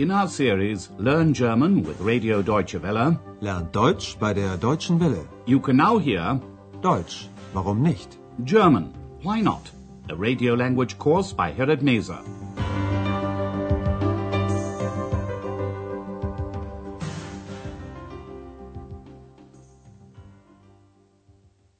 In our series Learn German with Radio Deutsche Welle, Lernt Deutsch bei der Deutschen Welle. you can now hear Deutsch, warum nicht? German, Why Not? A radio language course by Herrad Meese.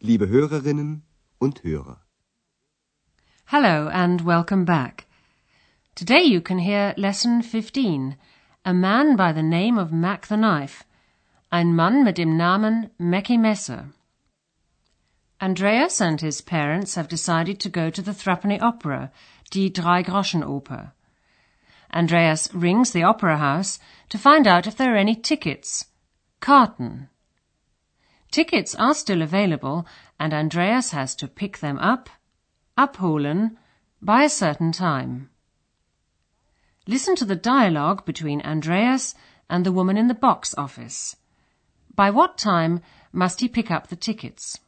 Liebe Hörerinnen und Hörer. Hello and welcome back. Today you can hear lesson 15, A Man by the Name of Mac the Knife, ein Mann mit dem Namen Mackie Messer. Andreas and his parents have decided to go to the Threepenny Opera, die Dreigroschenoper. Andreas rings the opera house to find out if there are any tickets. Karten. Tickets are still available and Andreas has to pick them up, abholen, by a certain time. Listen to the dialogue between Andreas and the woman in the box office. By what time must he pick up the tickets?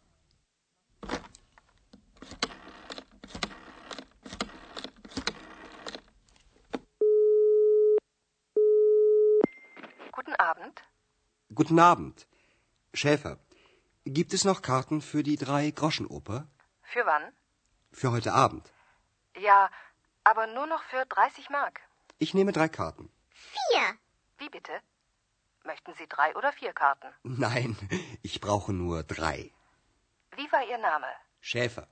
Guten Abend. Guten Abend. Schäfer, gibt es noch Karten für die Drei-Groschen-Oper? Für wann? Für heute Abend. Ja, aber nur noch für 30 Mark. Ich nehme drei Karten. Vier. Wie bitte? Möchten Sie drei oder vier Karten? Nein, ich brauche nur drei. Wie war Ihr Name? Schäfer.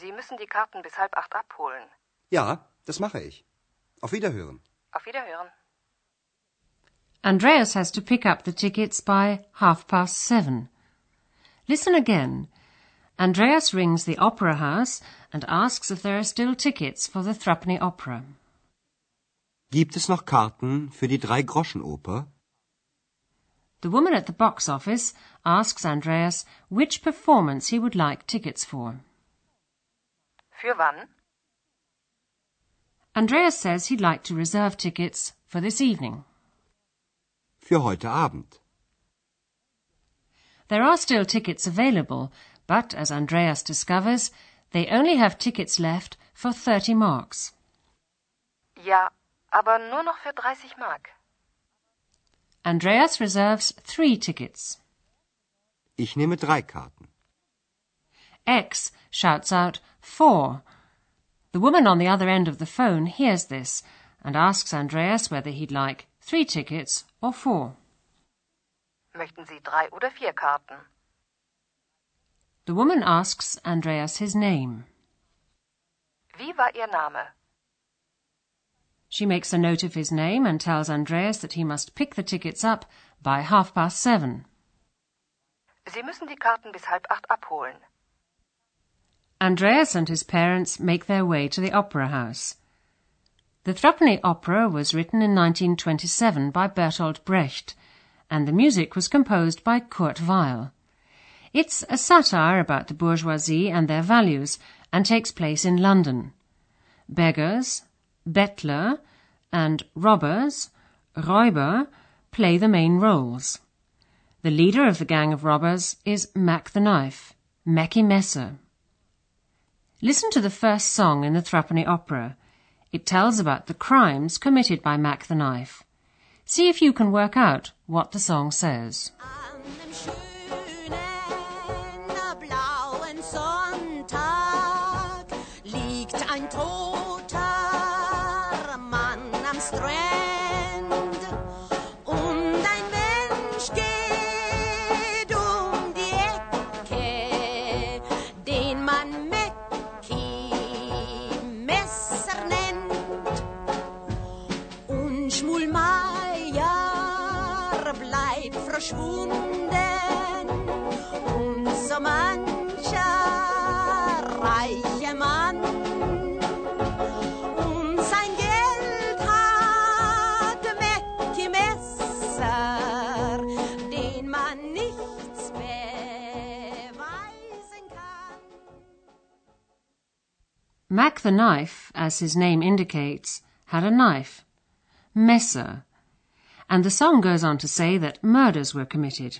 Sie müssen die Karten bis halb acht abholen. Ja, das mache ich. Auf Wiederhören. Auf Wiederhören. Andreas has to pick up the tickets by half past seven. Listen again. Andreas rings the opera house and asks if there are still tickets for the Threepenny Opera. Gibt es noch Karten für die Drei-Groschen-Oper? The woman at the box office asks Andreas which performance he would like tickets for. Für wann? Andreas says he'd like to reserve tickets for this evening. Für heute Abend. There are still tickets available, but as Andreas discovers, they only have tickets left for 30 marks. Ja, aber nur noch für 30 Mark. Andreas reserves three tickets. Ich nehme drei Karten. Ex shouts out four. The woman on the other end of the phone hears this and asks Andreas whether he'd like three tickets or four. Möchten Sie drei oder vier Karten? The woman asks Andreas his name. Wie war Ihr Name? She makes a note of his name and tells Andreas that he must pick the tickets up by half past seven. Sie müssen die Karten bis halb acht abholen. Andreas and his parents make their way to the opera house. The Threepenny Opera was written in 1927 by Bertolt Brecht, and the music was composed by Kurt Weill. It's a satire about the bourgeoisie and their values, and takes place in London. Beggars, Bettler, and robbers, Räuber, play the main roles. The leader of the gang of robbers is Mac the Knife, Mackie Messer. Listen to the first song in the Threepenny Opera. It tells about the crimes committed by Mac the Knife. See if you can work out what the song says. Mac the Knife, as his name indicates, had a knife, Messer, and the song goes on to say that murders were committed.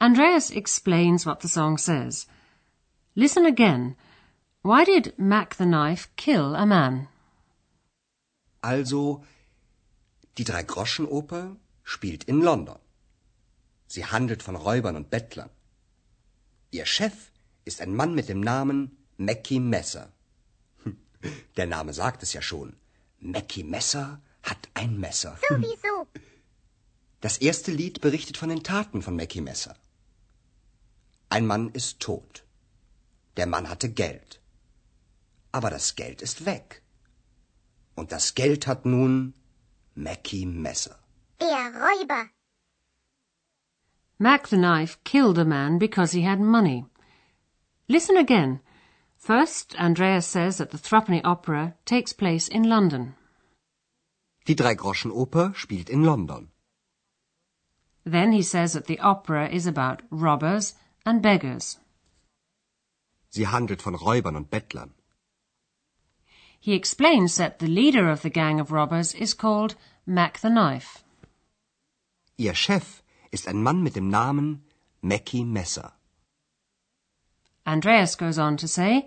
Andreas explains what the song says. Listen again. Why did Mac the Knife kill a man? Also, Die Drei-Groschen-Oper spielt in London. Sie handelt von Räubern und Bettlern. Ihr Chef ist ein Mann mit dem Namen Mackie Messer. Der Name sagt es ja schon. Mackie Messer hat ein Messer. Sowieso. Das erste Lied berichtet von den Taten von Mackie Messer. Ein Mann ist tot. Der Mann hatte Geld. Aber das Geld ist weg. Und das Geld hat nun Mackie Messer. Der Räuber. Mac the Knife killed a man because he had money. Listen again. First, Andreas says that the Threepenny Opera takes place in London. Die Drei-Groschen-Oper spielt in London. Then he says that the opera is about robbers and beggars. Sie handelt von Räubern und Bettlern. He explains that the leader of the gang of robbers is called Mac the Knife. Ihr Chef ist ein Mann mit dem Namen Mackie Messer. Andreas goes on to say,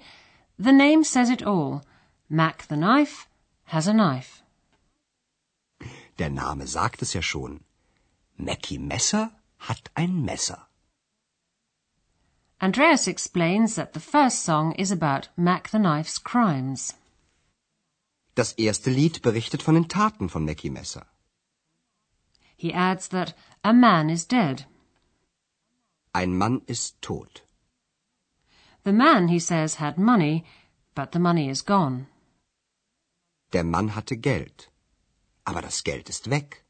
the name says it all. Mac the Knife has a knife. Der Name sagt es ja schon. Mackie Messer hat ein Messer. Andreas explains that the first song is about Mac the Knife's crimes. Das erste Lied berichtet von den Taten von Mackie Messer. He adds that a man is dead. Ein Mann ist tot. The man, he says, had money, but the money is gone. Der Mann hatte Geld. Aber das Geld ist weg.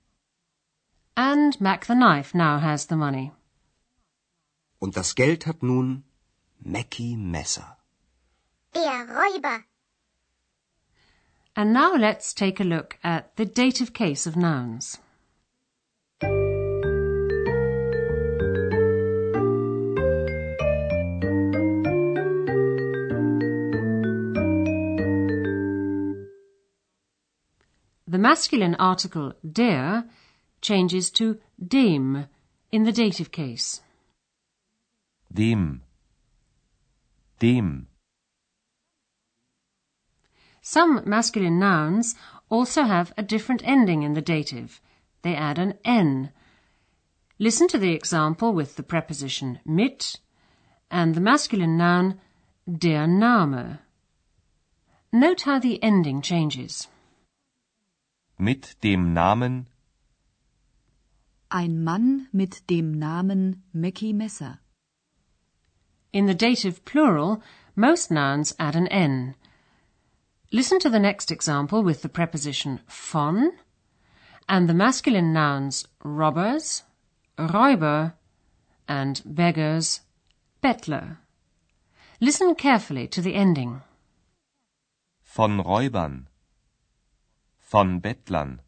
And Mac the Knife now has the money. Und das Geld hat nun Mackie Messer. Der Räuber. And now let's take a look at the dative case of nouns. The masculine article der changes to dem in the dative case. Dem. Dem. Some masculine nouns also have a different ending in the dative. They add an n. Listen to the example with the preposition mit and the masculine noun der Name. Note how the ending changes. Mit dem Namen Ein Mann mit dem Namen Mackie Messer. In the dative plural, most nouns add an n. Listen to the next example with the preposition von and the masculine nouns robbers, Räuber, and beggars, Bettler. Listen carefully to the ending. von Räubern. Von Bettlern.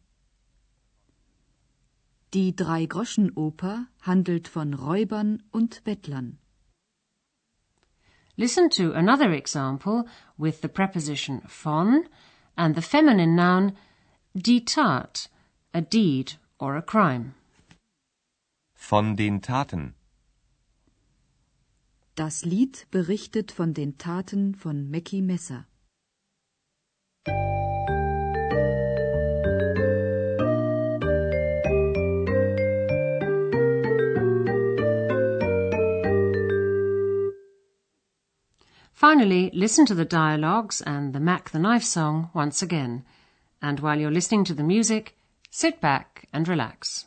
Die Drei-Groschen-Oper handelt von Räubern und Bettlern. Listen to another example with the preposition von and the feminine noun die Tat, a deed or a crime. Von den Taten. Das Lied berichtet von den Taten von Mackie Messer. Finally, listen to the dialogues and the Mac the Knife song once again. And while you're listening to the music, sit back and relax.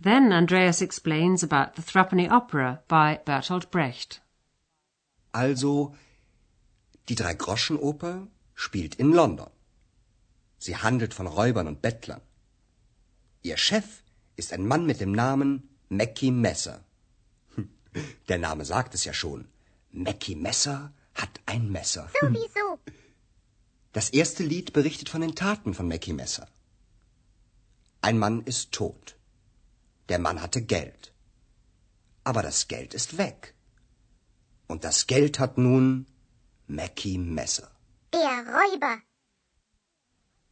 Then Andreas explains about the Threepenny Opera by Bertolt Brecht. Also, die Drei-Groschen-Oper spielt in London. Sie handelt von Räubern und Bettlern. Ihr Chef ist ein Mann mit dem Namen Mackie Messer. Hm, der Name sagt es ja schon. Mackie Messer hat ein Messer. Sowieso. Das erste Lied berichtet von den Taten von Mackie Messer. Ein Mann ist tot. Der Mann hatte Geld. Aber das Geld ist weg. Und das Geld hat nun Mackie Messer. Der Räuber.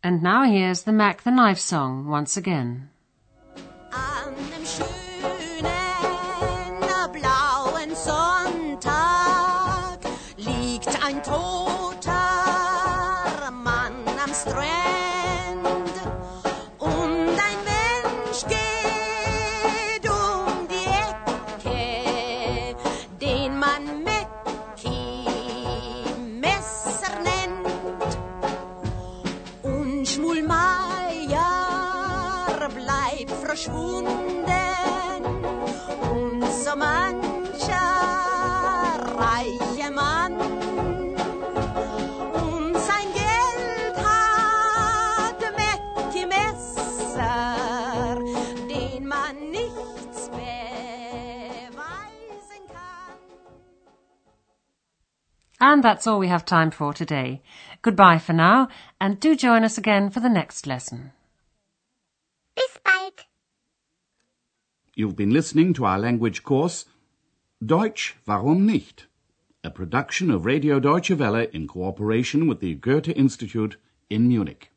And now here's the Mac the Knife song once again. Schmulmeier bleibt verschwunden. Unser Mann And that's all we have time for today. Goodbye for now, and do join us again for the next lesson. Bis bald. You've been listening to our language course Deutsch, warum nicht? A production of Radio Deutsche Welle in cooperation with the Goethe Institute in Munich.